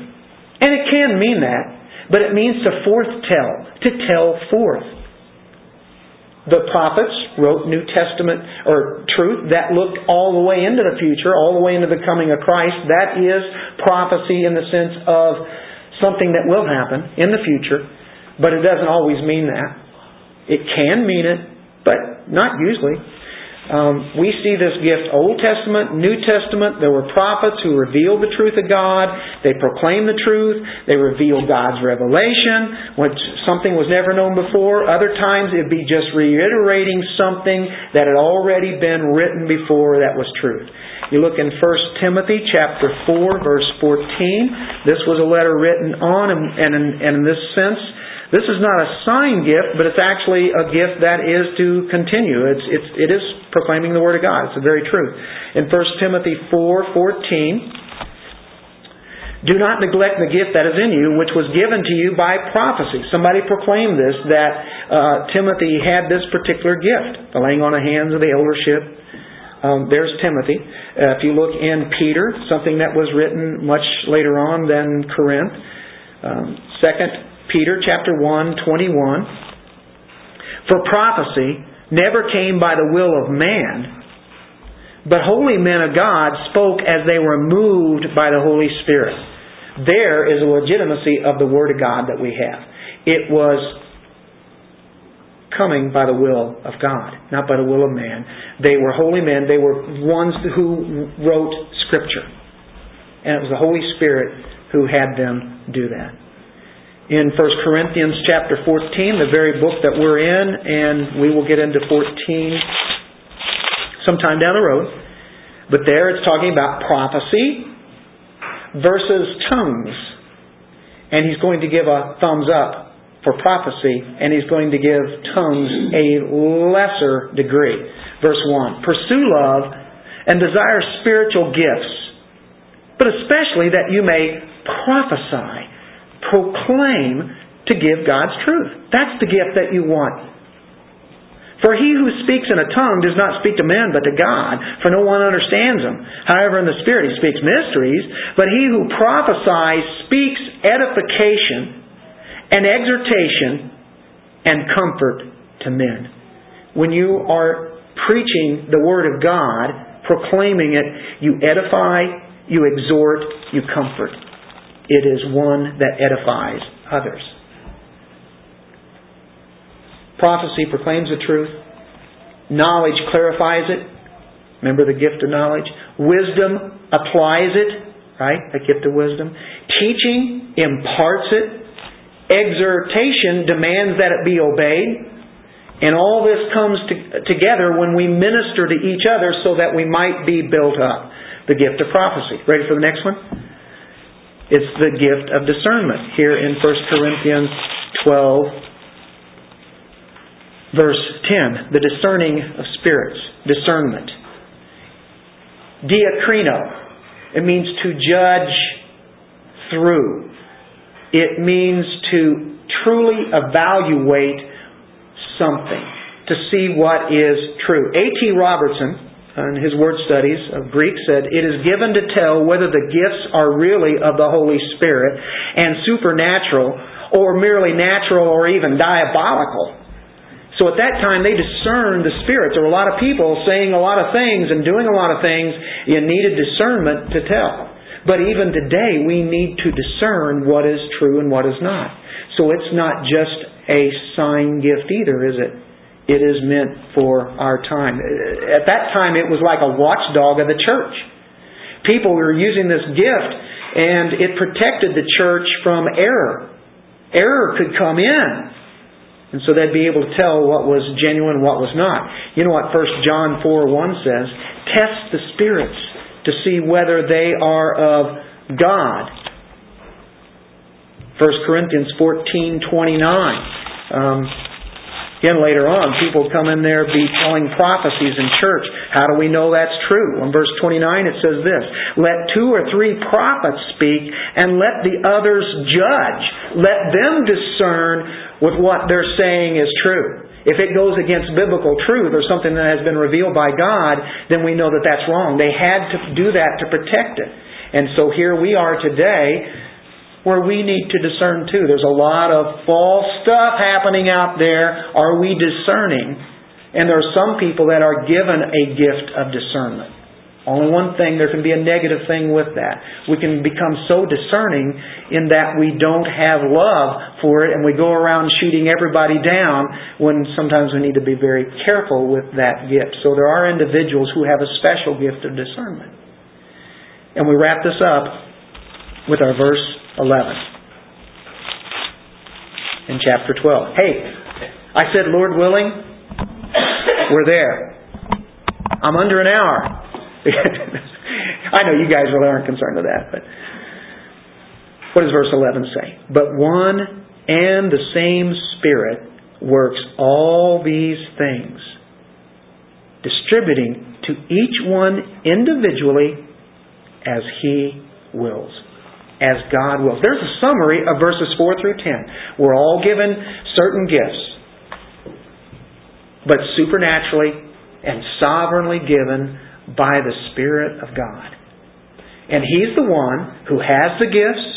And it can mean that, but it means to foretell, to tell forth the prophets wrote New Testament or truth that looked all the way into the future, all the way into the coming of Christ. That is prophecy in the sense of something that will happen in the future, but it doesn't always mean that. It can mean it, but not usually. Um, we see this gift Old Testament, New Testament. There were prophets who revealed the truth of God. They proclaimed the truth. They revealed God's revelation, which something was never known before. Other times it'd be just reiterating something that had already been written before that was truth. You look in 1 Timothy chapter 4 verse 14. This was a letter written on, and, and, in, and in this sense, this is not a sign gift, but it's actually a gift that is to continue. It's, it's, it is proclaiming the Word of God. It's the very truth. In 1 Timothy 4.14, do not neglect the gift that is in you, which was given to you by prophecy. Somebody proclaimed this, that uh, Timothy had this particular gift, the laying on of hands of the eldership. Um, there's Timothy. Uh, if you look in Peter, something that was written much later on than Corinth. Um, second Peter chapter 1, 21. For prophecy never came by the will of man, but holy men of God spoke as they were moved by the Holy Spirit. There is a legitimacy of the Word of God that we have. It was coming by the will of God, not by the will of man. They were holy men. They were ones who wrote Scripture. And it was the Holy Spirit who had them do that. In 1 Corinthians chapter 14, the very book that we're in, and we will get into 14 sometime down the road. But there it's talking about prophecy versus tongues. And he's going to give a thumbs up for prophecy, and he's going to give tongues a lesser degree. Verse 1 Pursue love and desire spiritual gifts, but especially that you may prophesy, proclaim to give God's truth. That's the gift that you want. For he who speaks in a tongue does not speak to men but to God, for no one understands him. However, in the Spirit he speaks mysteries, but he who prophesies speaks edification and exhortation and comfort to men. When you are preaching the Word of God, proclaiming it, you edify, you exhort, you comfort. It is one that edifies others. Prophecy proclaims the truth. Knowledge clarifies it. Remember the gift of knowledge? Wisdom applies it, right? The gift of wisdom. Teaching imparts it. Exhortation demands that it be obeyed. And all this comes to, together when we minister to each other so that we might be built up. The gift of prophecy. Ready for the next one? It's the gift of discernment. Here in 1 Corinthians 12, verse 10. The discerning of spirits. Discernment. Diakrino. It means to judge through. It means to truly evaluate something to see what is true. A.T. Robertson, in his word studies of Greek, said, It is given to tell whether the gifts are really of the Holy Spirit and supernatural, or merely natural or even diabolical. So at that time, they discerned the spirits. There were a lot of people saying a lot of things and doing a lot of things. You needed discernment to tell. But even today, we need to discern what is true and what is not. So it's not just a sign gift either, is it? It is meant for our time. At that time, it was like a watchdog of the church. People were using this gift, and it protected the church from error. Error could come in. And so they'd be able to tell what was genuine what was not. You know what 1 John 4 1 says? Test the spirits to see whether they are of God. 1 Corinthians fourteen twenty nine. Um, again, later on, people come in there be telling prophecies in church. How do we know that's true? In verse 29, it says this Let two or three prophets speak, and let the others judge. Let them discern with what they're saying is true. If it goes against biblical truth or something that has been revealed by God, then we know that that's wrong. They had to do that to protect it. And so here we are today where we need to discern too. There's a lot of false stuff happening out there. Are we discerning? And there are some people that are given a gift of discernment. Only one thing, there can be a negative thing with that. We can become so discerning in that we don't have love for it and we go around shooting everybody down when sometimes we need to be very careful with that gift. So there are individuals who have a special gift of discernment. And we wrap this up with our verse 11 in chapter 12. Hey, I said, Lord willing, we're there. I'm under an hour. I know you guys really aren't concerned with that, but what does verse 11 say? But one and the same Spirit works all these things, distributing to each one individually as He wills as God wills. There's a summary of verses 4 through 10. We're all given certain gifts, but supernaturally and sovereignly given by the Spirit of God. And He's the one who has the gifts,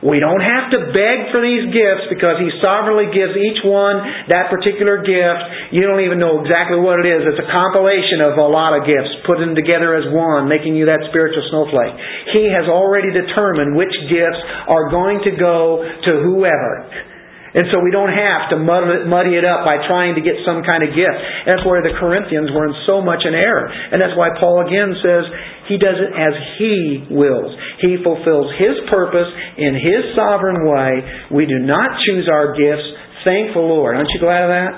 we don't have to beg for these gifts because He sovereignly gives each one that particular gift. You don't even know exactly what it is. It's a compilation of a lot of gifts, putting them together as one, making you that spiritual snowflake. He has already determined which gifts are going to go to whoever. And so we don't have to muddy it up by trying to get some kind of gift. That's where the Corinthians were in so much an error. And that's why Paul again says he does it as he wills. He fulfills his purpose in his sovereign way. We do not choose our gifts. Thank the Lord. Aren't you glad of that?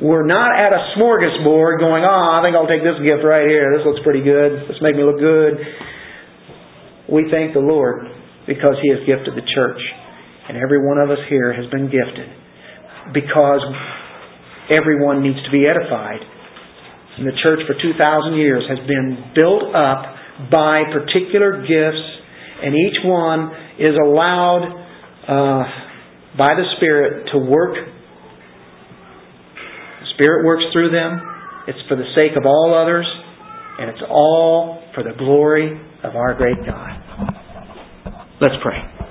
We're not at a smorgasbord going, oh, I think I'll take this gift right here. This looks pretty good. This make me look good. We thank the Lord because He has gifted the church. And every one of us here has been gifted because everyone needs to be edified. And the church for 2,000 years has been built up by particular gifts, and each one is allowed uh, by the Spirit to work. The Spirit works through them. It's for the sake of all others, and it's all for the glory of our great God. Let's pray.